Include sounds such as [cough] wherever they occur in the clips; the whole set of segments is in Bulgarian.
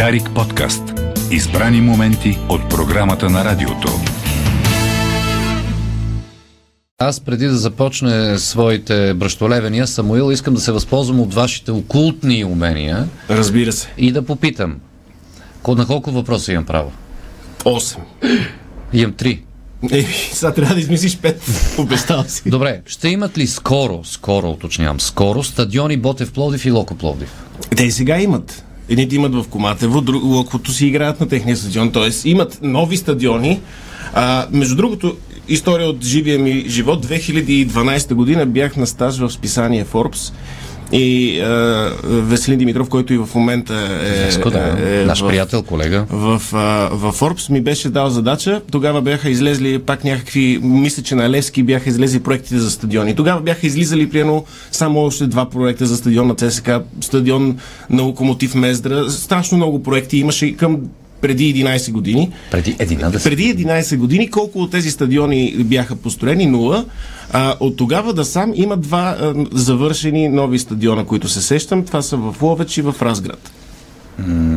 Дарик подкаст. Избрани моменти от програмата на радиото. Аз преди да започне своите бръщолевения, Самуил, искам да се възползвам от вашите окултни умения Разбира се. и да попитам. На колко въпроса имам право? 8. Имам три. Е, сега трябва да измислиш 5. Обещал си. Добре, ще имат ли скоро, скоро уточнявам, скоро стадиони Ботев Пловдив и Локо Пловдив? Те и сега имат. Едните имат в Коматево, друг, локото си играят на техния стадион. Т.е. имат нови стадиони. А, между другото, история от живия ми живот. 2012 година бях на стаж в списание Forbes и а, Веселин Димитров, който и в момента е, Днеско, да, е, наш в- приятел, колега. в, а, в Forbes ми беше дал задача. Тогава бяха излезли пак някакви, мисля, че на Левски бяха излезли проектите за стадиони. Тогава бяха излизали примерно само още два проекта за стадион на ЦСК, стадион на Локомотив Мездра. Страшно много проекти имаше и към преди 11 години. Преди 11. Преди 11 години колко от тези стадиони бяха построени? Нула. А, от тогава да сам има два а, завършени нови стадиона, които се сещам. Това са в Ловеч и в Разград.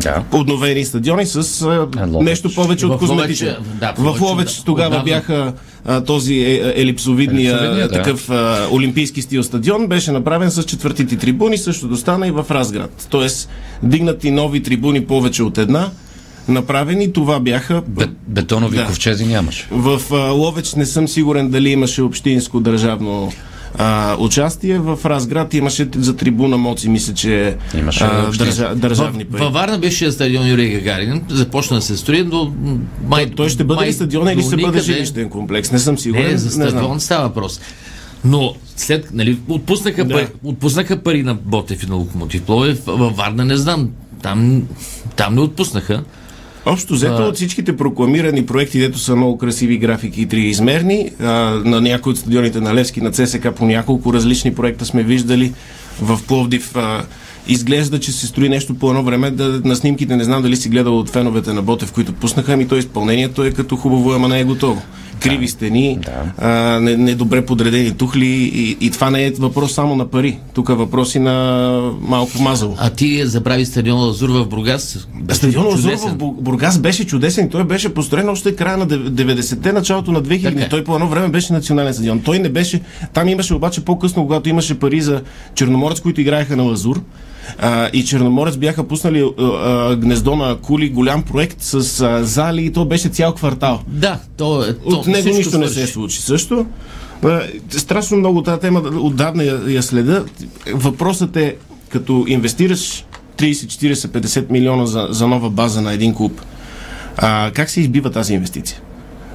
Да. Подновени стадиони с а, Е, нещо повече от В козметичен. да, в Ловеч, да. тогава Отдавна. бяха а, този е, елипсовидния, Елипсовидния, да. такъв а, олимпийски стил стадион беше направен с четвъртите трибуни, същото стана и в Разград. Тоест, дигнати нови трибуни повече от една, направени, това бяха Бе, бетонови Да. ковчези нямаше. в а, Ловеч не съм сигурен дали имаше общинско държавно а, участие. В Разград имаше за трибуна Моци, мисля, че Имаше а, държа, държавни пари. във Варна беше стадион Юрий Гагарин, започна да се строи, но май, Той ще бъде май ли стадион или ще бъде жилищен комплекс? Не съм сигурен. Не, за стадион става въпрос. Но след, нали, отпуснаха, Да. пари, отпуснаха пари на Ботев и на Локомотив Пловдив, във Варна не знам. Там, там не отпуснаха. Общо взето от всичките прокламирани проекти, дето са много красиви графики и триизмерни, а, на някои от стадионите на Левски, на ЦСК по няколко различни проекта сме виждали в Пловдив. А, изглежда, че се строи нещо по едно време. Да, на снимките не знам дали си гледал от феновете на Ботев, които пуснаха, ами то изпълнението е като хубаво, ама не е готово. Криви стени, Да. а, не- недобре подредени тухли и, и това не е въпрос само на пари. Тук е въпрос и на малко мазало. А ти забрави стадион Лазур в Бургас. Стадион Лазур в Бу- Бургас беше чудесен. Той беше построен още края на дев- 90-те, началото на 2000. Така е. Той по едно време беше национален стадион. Той не беше. Там имаше обаче по-късно, когато имаше пари за Черноморец, които играеха на Лазур. А, и Черноморец бяха пуснали а, а, гнездо на кули, голям проект с а, зали и то беше цял квартал. Да, то, е- то От него нищо не се свърши. случи също. А, Страшно много тази тема отдавна я, я следа. Въпросът е, като инвестираш 30, 40, 50 милиона за, за нова база на един клуб, а, как се избива тази инвестиция?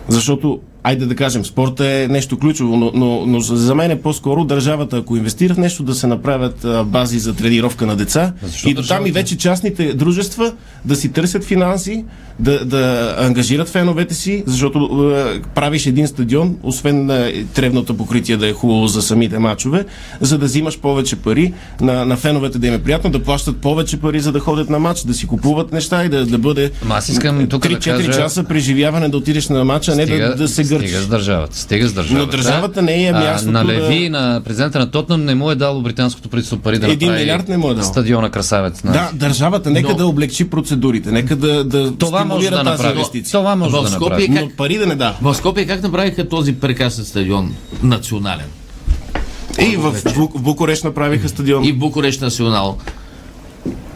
Защото, айде да кажем, спорта е нещо ключово, но, но, но за мен е по-скоро държавата, ако инвестира в нещо, да се направят а, бази за тренировка на деца. Защо и до там и вече частните дружества да си търсят финанси, да, да ангажират феновете си, защото е, правиш един стадион, освен е, тревното покритие да е хубаво за самите мачове, за да взимаш повече пари, на, на феновете да им е приятно, да плащат повече пари, за да ходят на матч, да си купуват неща и да, да бъде Ама аз искам тук да 3-4 кажа- часа преживяване да отидеш на матча, а не да, да се гърчиш. Стига с държавата. Стига с държавата. Но държавата не е мястото на да- Леви, на президента на Тотнам не му е дало британското правителство пари да Един направи милиард не му е дал. стадиона Красавец. на- Да, държавата нека Но- да облегчи процедурите, нека да, да Това може да тази направи. инвестиция. Това може В да направи. как- Но пари да не да. В Скопие как направиха този прекрасен стадион национален? И в, в Букурещ направиха стадион. И Букурещ национал.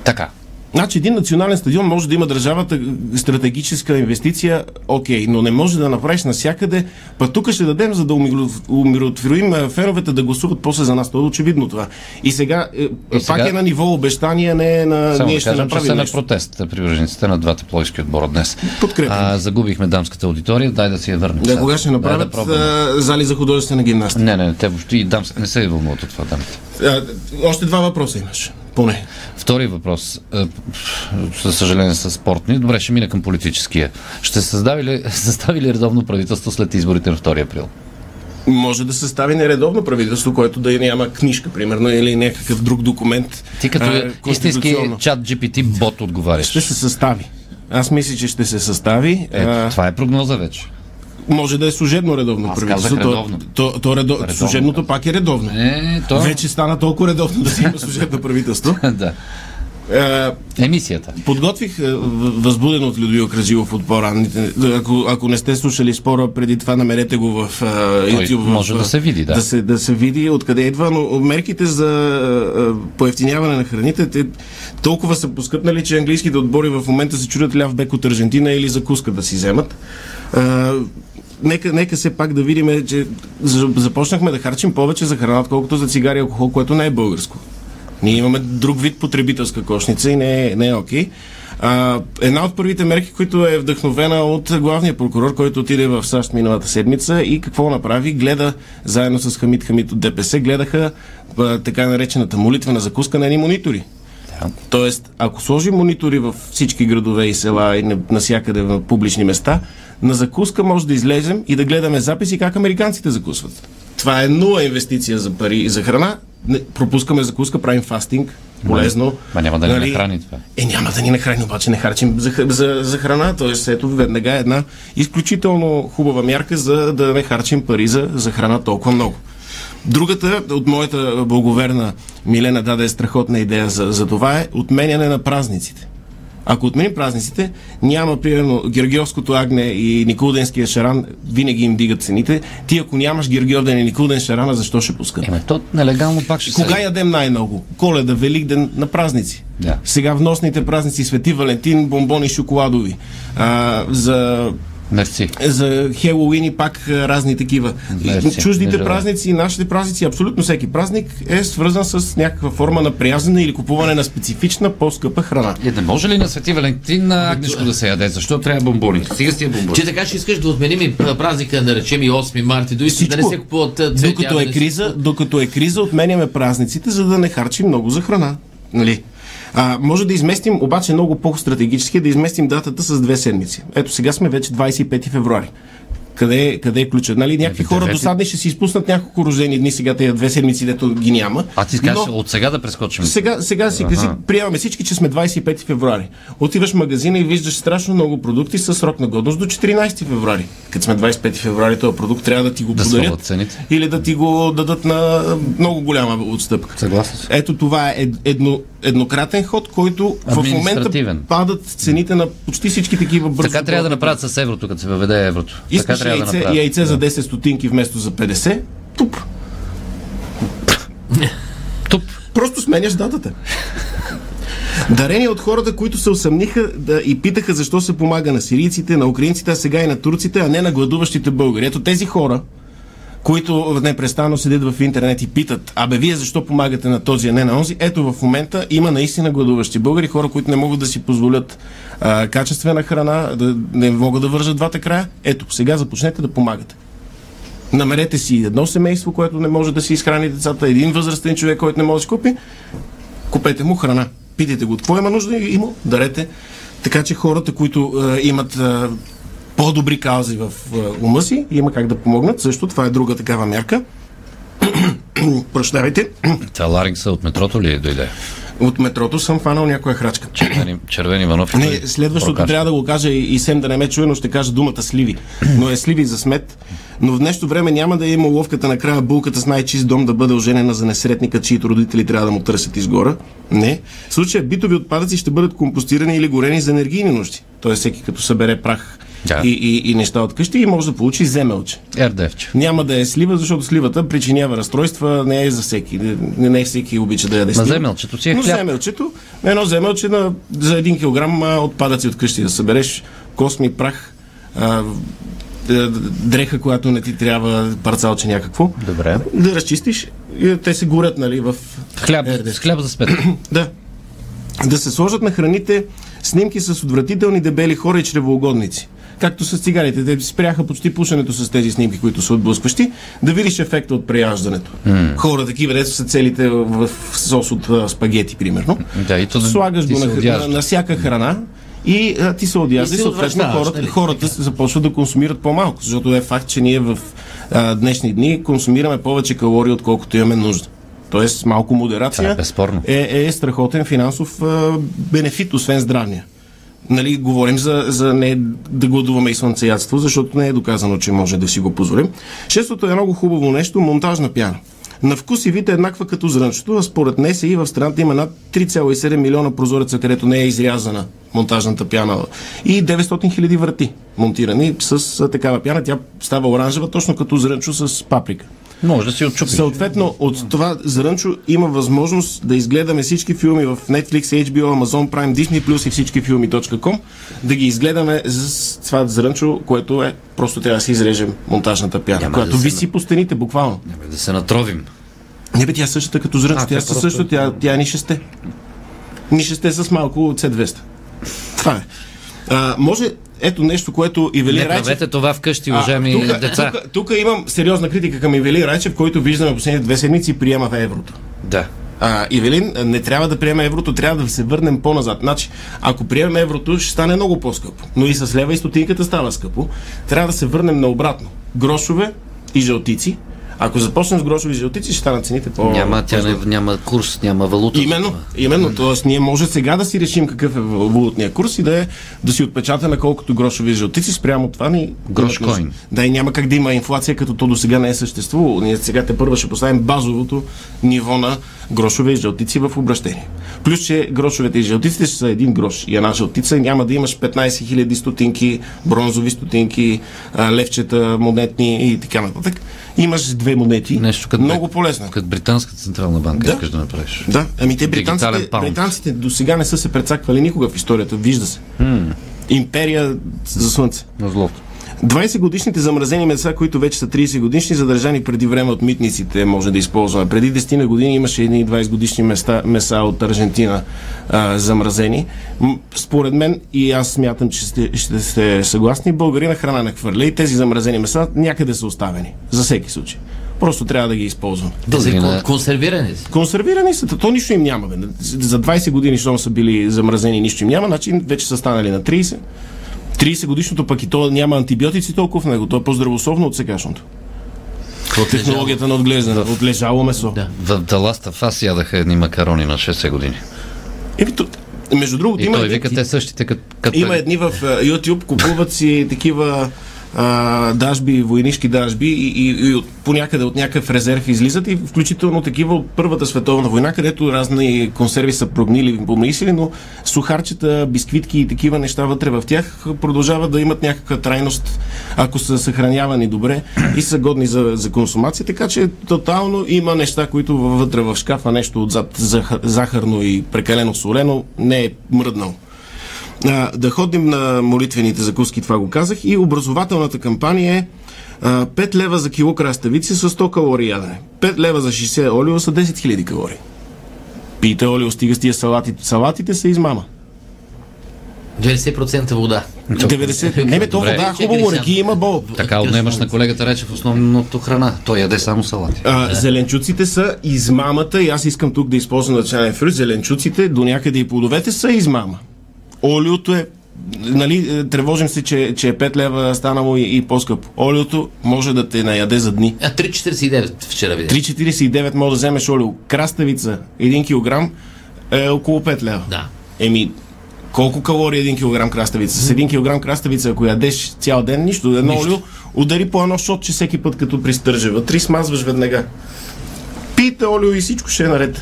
Така. Значи един национален стадион може да има държавата стратегическа инвестиция, окей, но не може да направиш навсякъде. Па тук ще дадем, за да умиро- умиротворим феновете да гласуват после за нас. То е очевидно това. И сега, е, пак сега- е на ниво обещания, не е на Само ние ще кажем, че направим са на нещо. протест привържениците на двата плойски отбора днес. Подкрепям. А, загубихме дамската аудитория, дай да си я върнем. Да, сега. кога ще Дай направят да а, зали за художествена гимнастика? Не, не, те въобще и дамска не се вълнуват от това дамите. А, още два въпроса имаш. Поне. Втори въпрос. Е, За съжаление са спортни. Добре, ще мина към политическия. Ще състави ли, [laughs] състави ли редовно правителство след изборите на 2 април? Може да състави нередовно правителство, което да няма книжка, примерно, или някакъв друг документ. Ти като а, истински конституционно. чат GPT бот отговаряш. Ще се състави. Аз мисля, че ще се състави. Ето, а, това е прогноза вече. Може да е служебно редовно Аз правителство. казах То- редовно. То, то, редо... Редовно Служебното пак е редовно. Е, то... Вече стана толкова редовно да си има служебно правителство. [laughs] да. А, Емисията. Подготвих е, в- възбуден от Людвил Кразилов от по-ранните. Ако, ако не сте слушали спора преди това, намерете го в е, YouTube. в, може да се види, да. Да се, да се види откъде идва, но мерките за е, поевтиняване на храните те толкова са поскъпнали, че английските отбори в момента се чудят ляв бек от Аржентина или закуска да си вземат. Е, Нека, нека все пак да видим, че за- започнахме да харчим повече за храна, отколкото за цигари и алкохол, което не е българско. Ние имаме друг вид потребителска кошница и не е, не е окей. А, една от първите мерки, които е вдъхновена от главния прокурор, който отиде в САЩ миналата седмица и какво направи? Гледа, заедно с Хамид Хамид от ДПС, гледаха а, така наречената молитвена закуска на едни монитори. Да. Тоест, ако сложим монитори в всички градове и села и на- навсякъде в публични места, на закуска може да излезем и да гледаме записи как американците закусват. Това е нула инвестиция за пари и за храна. Не, пропускаме закуска, правим фастинг, полезно. Ма няма да ни нахрани това. Е, няма да ни нахрани, обаче не харчим за, за, за храна. Тоест, ето веднага е една изключително хубава мярка за да не харчим пари за, за храна толкова много. Другата от моята благоверна Милена даде страхотна идея за, за това е отменяне на празниците. Ако отменим празниците, няма, примерно, Георгиовското агне и Николденския шаран, винаги им дигат цените. Ти, ако нямаш Георгиовден и Николден шарана, защо ще пускат? Еме, то нелегално пак ще Кога се... ядем най-много? Коледа, Великден, на празници. Да. Сега вносните празници, Свети Валентин, бомбони шоколадови. А, за Мерси. за Хелоуин и пак разни такива. Мерси, Чуждите желая. празници и нашите празници, абсолютно всеки празник е свързан с някаква форма на приязане или купуване на специфична, по-скъпа храна. Е, не може ли на Свети Валентин на Агнешко да се яде? Защо трябва бомбони? Сега с тия бомбони. Че така ще искаш да отменим и празника, да речем и 8 марта, до да не се купуват цветя. докато, да е криза, докато е криза, отменяме празниците, за да не харчим много за храна. Нали? А, може да изместим, обаче много по-стратегически, да изместим датата с две седмици. Ето сега сме вече 25 февруари. Къде, е- къде е ключът? Нали, някакви Ами, хора девети- досадни ще си изпуснат няколко рождени дни, сега тези две седмици, дето ги няма. А ти Но- от сега да прескочим. сега, сега си кажи, приемаме всички, че сме 25 февруари. Отиваш в магазина и виждаш страшно много продукти с срок на годност до 14 февруари. Като сме 25 февруари, този продукт трябва да ти го Да подарят. Или да ти го дадат на много голяма отстъпка. Съгласен. Ето това е ед- едно, еднократен ход, който в момента падат цените на почти всички такива бързо. Така трябва да направят с еврото, като се въведе еврото. така Искаш да яйце, направят. яйце за 10 стотинки вместо за 50, туп. [laughs] Туп. Просто сменяш датата. Дарения от хората, които се усъмниха да, и питаха защо се помага на сирийците, на украинците, а сега и на турците, а не на гладуващите българи. Ето тези хора, които непрестанно седят в интернет и питат, абе вие защо помагате на този, а не на онзи, ето в момента има наистина гладуващи българи, хора, които не могат да си позволят а, качествена храна, да не могат да вържат двата края. Ето, сега започнете да помагате. Намерете си едно семейство, което не може да си изхрани децата, един възрастен човек, който не може да си купи, купете му храна. Питайте го, какво има нужда и му дарете. Така че хората, които е, имат е, по-добри каузи в е, ума си, има как да помогнат. Също това е друга такава мярка. [clears throat] Прощавайте. [clears throat] Това Ларингса от метрото ли дойде? От метрото съм фанал някоя храчка. Червени, червени Иванов. Не, следващото Прокаш. трябва да го кажа и, и Сем да не ме чуе, но ще кажа думата сливи. Но е сливи за смет. Но в днешно време няма да има ловката накрая булката с най-чист дом да бъде оженена за несретника, чието родители трябва да му търсят изгора. Не. В случая битови отпадъци ще бъдат компостирани или горени за енергийни нужди. Тоест всеки като събере прах Да. и, и, и неща от къщи и може да получи земелче. РДФче. Няма да е слива, защото сливата причинява разстройства, не е за всеки. Не, не всеки обича да яде На слива. земелчето си е Но хляб. земелчето, едно земелче на, за един килограм отпадъци от къщи да събереш, косми, прах, а, дреха, която не ти трябва, парцалче някакво. Добре. Да разчистиш, и те се горят, нали, в Хляб, РДФ. с хляб за спет. [clears throat] Да. Да се сложат на храните снимки с отвратителни дебели хора и чревоугодници. Както с цигарите. Те спряха почти пушенето с тези снимки, които са отблъскващи, да видиш ефекта от преяждането. Хора такива, дето са целите в сос от а, спагети, примерно. Да, и то да- Слагаш го на, на, на всяка храна и а, ти се одяжда И и съответно хората, нали? хората започват да консумират по-малко, защото е факт, че ние в а, днешни дни консумираме повече калории, отколкото имаме нужда. Тоест малко модерация е безспорно. е, е страхотен финансов а, бенефит, освен здравния. Нали, говорим за, за не да гладуваме и слънцеядство, защото не е доказано, че може да си го позволим. Шестото е много хубаво нещо монтажна пяна. На вкус и вид е еднаква като зрънчето, а според НСИ в страната има над 3,7 милиона прозореца, където не е изрязана монтажната пяна и 900 хиляди врати монтирани с такава пяна. Тя става оранжева, точно като зрънчо с паприка. Може да си отчупиш. Съответно, от това зрънчо има възможност да изгледаме всички филми в Netflix, HBO, Amazon Prime, Disney Plus и всички филми.com, да ги изгледаме с това зрънчо, което е просто трябва да си изрежем монтажната пяна, Няма която да виси по стените, буквално. Няма да се натровим. Не бе, тя е същата като зрънчо, А, тя тя е просто- също, тя, тя е ни шесте. Ни шесте с малко C200. Това е. А, може, ето нещо, което Ивелин Не Райчев... правете това вкъщи, уважаеми деца. Тук, тук имам сериозна критика към Ивелин Райчев, който виждаме последните две седмици приема в еврото. Да. А, Ивелин, не трябва да приеме еврото, трябва да се върнем по-назад. Значи, ако приемем еврото, ще стане много по-скъпо. Но и с лева и стотинката става скъпо. Трябва да се върнем наобратно. Грошове и жълтици. Ако започнем с грошови и жълтици, ще станат цените по Няма, тя не, няма курс, няма валута. Именно, именно. Тоест, ние може сега да си решим какъв е валутния курс и да, е, да си отпечатаме колкото грошови и жълтици, спрямо това ни... Грош имат нужда. коин. Да, и няма как да има инфлация, като то до сега не е съществувало. Ние сега те първа ще поставим базовото ниво на грошове и жълтици в обращение. Плюс, че грошовете и жълтиците ще са един грош и една жълтица няма да имаш 15 000 стотинки, бронзови стотинки, левчета, монетни и така нататък. Имаш две монети. Нещо като, Много полезно. Като Британската централна банка Да. искаш да направиш. Да, ами те британците, британците до сега не са се прецаквали никога в историята, вижда се. Империя за слънце. На злото. 20 годишните замразени меса, които вече са 30 годишни, задържани преди време от митниците, може да използваме. Преди 10 на години имаше едни 20 годишни места, меса от Аржентина а, замразени. Според мен, и аз смятам, че сте, ще сте съгласни, българина храна не хвърля и тези замразени меса някъде са оставени. За всеки случай. Просто трябва да ги. Те са Българина- кон- консервирани са. Консервирани са, то нищо им няма. Бе. За 20 години, щом са били замразени, нищо им няма, значи вече са станали на 30. 30 годишното пък и то няма антибиотици толкова в него. То е по-здравословно от сегашното. Технологията на отглеждане, от лежало месо. Да. В Даласта аз ядаха едни макарони на 60 години. Еми, между другото, И има, той вика, те същите като... има едни в а, YouTube, купуват си такива дажби, войнишки дажби и, и, и от, по някъде от някакъв резерв излизат и включително такива от Първата световна война, където разни консерви са прогнили, помисили, но сухарчета, бисквитки и такива неща вътре в тях продължават да имат някаква трайност, ако са съхранявани добре и са годни за, за консумация, така че тотално има неща, които вътре в шкафа нещо отзад зах- захарно и прекалено солено не е мръднал. А, да ходим на молитвените закуски, това го казах. И образователната кампания е а, 5 лева за кило краставици с 100 калории ядене. 5 лева за 60 олио са 10 000 калории. Пийте олио, стига с тия салати. Салатите са измама. 90% вода. 90... [laughs] Не бе, то вода, хубаво, Чекай реки има бол. Така отнемаш на колегата рече в основното храна. Той яде само салати. А, зеленчуците са измамата и аз искам тук да използвам начален фрюз. Зеленчуците до някъде и плодовете са измама. Олиото е Нали, е, тревожим се, че, че е 5 лева станало и, и по-скъпо. Олиото може да те наяде за дни. А 3,49 вчера видях. 3,49 може да вземеш олио. Краставица, 1 кг е около 5 лева. Да. Еми, колко калории е 1 кг краставица? С 1 кг краставица, ако ядеш цял ден, нищо. Едно Нищо. олио, удари по едно шотче всеки път, като пристърже. Вътре смазваш веднага. Пийте олио и всичко ще е наред.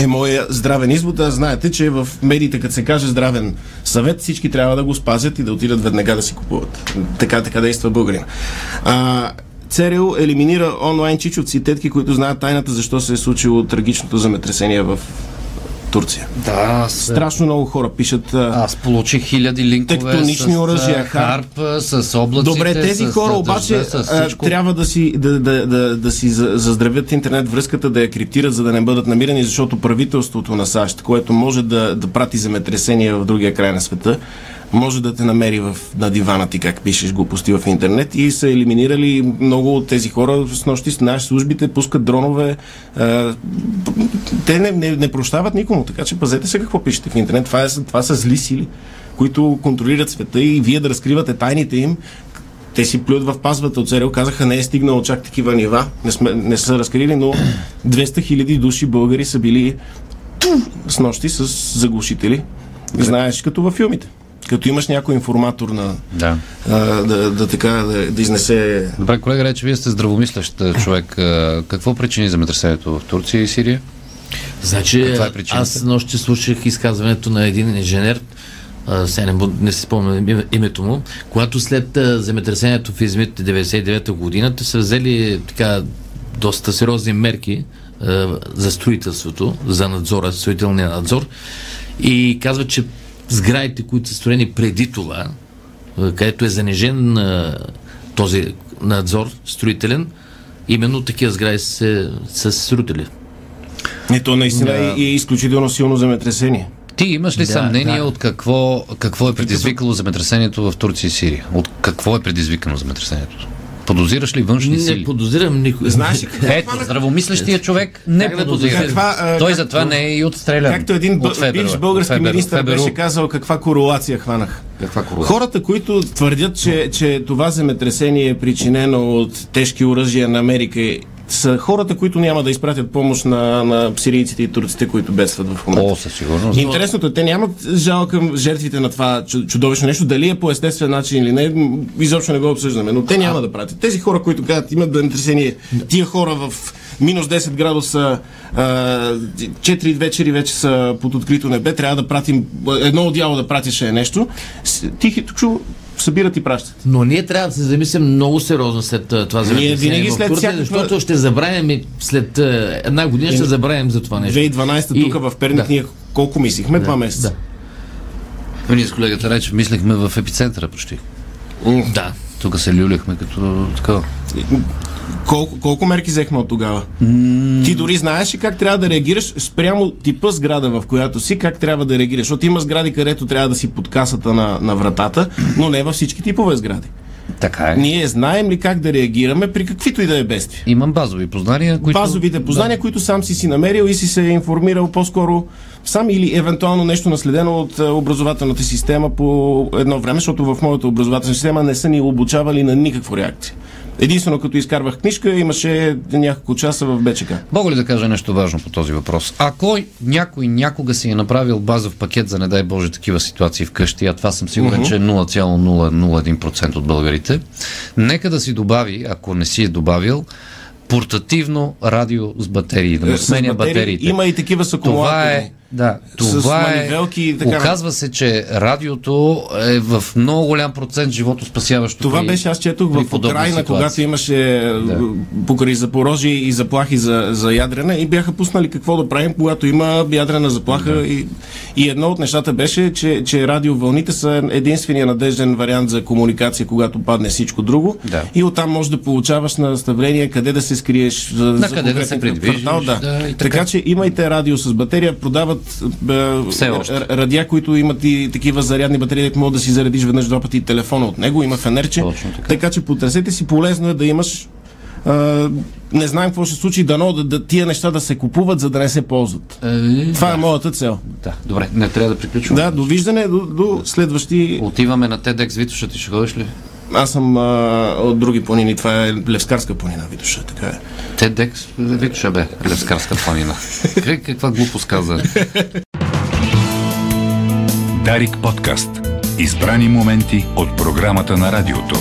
Е моя здравен извод. А знаете, че в медиите, като се каже здравен съвет, всички трябва да го спазят и да отидат веднага да си купуват. Така, така действа българина. А, ЦРУ елиминира онлайн чичовци, тетки, които знаят тайната защо се е случило трагичното земетресение в Турция. Да, аз, Страшно много хора пишат. аз получих хиляди линкове Тектонични оръжия, харп, с облаците, Добре, тези с, хора обаче дъжда, с а, всичко. трябва да си, да, да, да, да си за- заздравят интернет връзката, да я криптират, за да не бъдат намирани, защото правителството на САЩ, което може да, да прати земетресения в другия край на света, може да те намери в, на дивана ти, как пишеш глупости в интернет и са елиминирали много от тези хора. С нощи с наши службите пускат дронове. А, те не, не, не прощават никому, така че пазете се какво пишете в интернет. Това, е, това са зли сили, които контролират света и вие да разкривате тайните им, те си плюят в пазвата от ЦРУ, казаха не е стигнало чак такива нива, не, сме, не са разкрили, но 200 хиляди души българи са били с нощи с заглушители. Знаеш, като във филмите. Като имаш някой информатор на, Да. а, да, да, така, да, да изнесе Добре, колега, рече, вие сте здравомислещ а, човек. Какво причини земетресението в Турция и Сирия? Значи, Каква е причината? аз нощи слушах изказването на един инженер, сега не, не си спомням име- името му, когато след земетресението в Измит 99-та година те са взели така доста сериозни мерки а, за строителството, за надзора, строителния надзор и казва, че сградите, които са строени преди това, където е занижен а, този надзор строителен, именно такива сгради са, са се срутили. И то наистина Да. е, е изключително силно земетресение. Ти имаш ли Да, съмнение да. от какво, какво е предизвикало земетресението в Турция и Сирия? От какво е предизвикано земетресението? Подозираш ли външни Не сили? подозирам никой. Знаеш ли [laughs] Ето, здравомислещия човек не Как подозира. Каква, а, Той как- затова не е и отстрелян. Както един От Фебер, бивш български Фебер, министр Феберу. беше казал каква корелация хванах. Каква корелация? Хората, които твърдят, че, че това земетресение е причинено от тежки оръжия на Америка, са хората, които няма да изпратят помощ на, на сирийците и турците, които бедстват в момента. О, със сигурност. Интересното е, те нямат жал към жертвите на това чу- чудовищно нещо, дали е по естествен начин или не, изобщо не го обсъждаме, но те няма да пратят. Тези хора, които казват, имат земетресение, тия хора в минус 10 градуса, а, 4 вечери вече са под открито небе, трябва да пратим, едно одяло да пратиш е нещо, тихи, чу, събират и пращат. Но ние трябва да се замислим много сериозно след това земетресение винаги в след Турция, всякаква- защото ще забравим и след една година ще забравим за това нещо. 2012 И- тук в Перник да. ние колко мислихме? Два месеца. Да. Ние с колегата Речев мислехме в епицентъра почти. Да. Тук се люляхме като такова. Колко, колко мерки взехме от тогава? Ти дори знаеш ли как трябва да реагираш спрямо типа сграда, в която си, как трябва да реагираш? Защото има сгради, където трябва да си под касата на, на вратата, но не във всички типове сгради. Така е. Ние знаем ли как да реагираме при каквито и да е бедствия? Имам базови познания, които... Базовите познания, които сам си си намерил и си се е информирал по-скоро сам или евентуално нещо наследено от а, образователната система по едно време, защото в моята образователна система не са ни обучавали на никаква реакция. Единствено като изкарвах книжка, имаше няколко часа в БЧК. Мога ли да кажа нещо важно по този въпрос? Ако някой някога си е направил базов пакет за не дай Боже такива ситуации вкъщи, а това съм сигурен, че е 0,001% от българите, нека да си добави, ако не си е добавил, портативно радио с батерии, да му С сменя батерии. батериите. Има и такива с Това акумулатори. е, да, С това е, манивелки и така. оказва се, че радиото е в много голям процент живото спасяващо. Това при- беше, аз четох в Украина, когато имаше да. покрай Запорожие и заплахи за, за ядрена и бяха пуснали какво да правим, когато има ядрена заплаха. Да. И, и едно от нещата беше, че, че радиовълните са единствения надежден вариант за комуникация, когато падне всичко друго. Да. И оттам можеш да получаваш наставление къде да се скриеш. На за къде да се квартал, Да. да, така. така. че имайте радио с батерия, продават е, още. р- радиа, които имат и такива зарядни батерии, дето могат да си заредиш веднъж два пъти телефона от него, има фенерче. Така. така че потърсете си, полезно е да имаш а, не знаем какво ще случи, дано да, да, тия неща да се купуват, за да не се ползват. Е, Това е моята цел. да, добре, не трябва да приключваме. Да, довиждане до, до следващи... Отиваме на TEDx Витоша, ти ще ходиш ли? Аз съм а, от други планини, това е Левскарска планина, Витоша, така е. TEDx Витоша бе, Левскарска планина. [laughs] Как- Каква глупост каза? Дарик подкаст. Избрани моменти от програмата на радиото.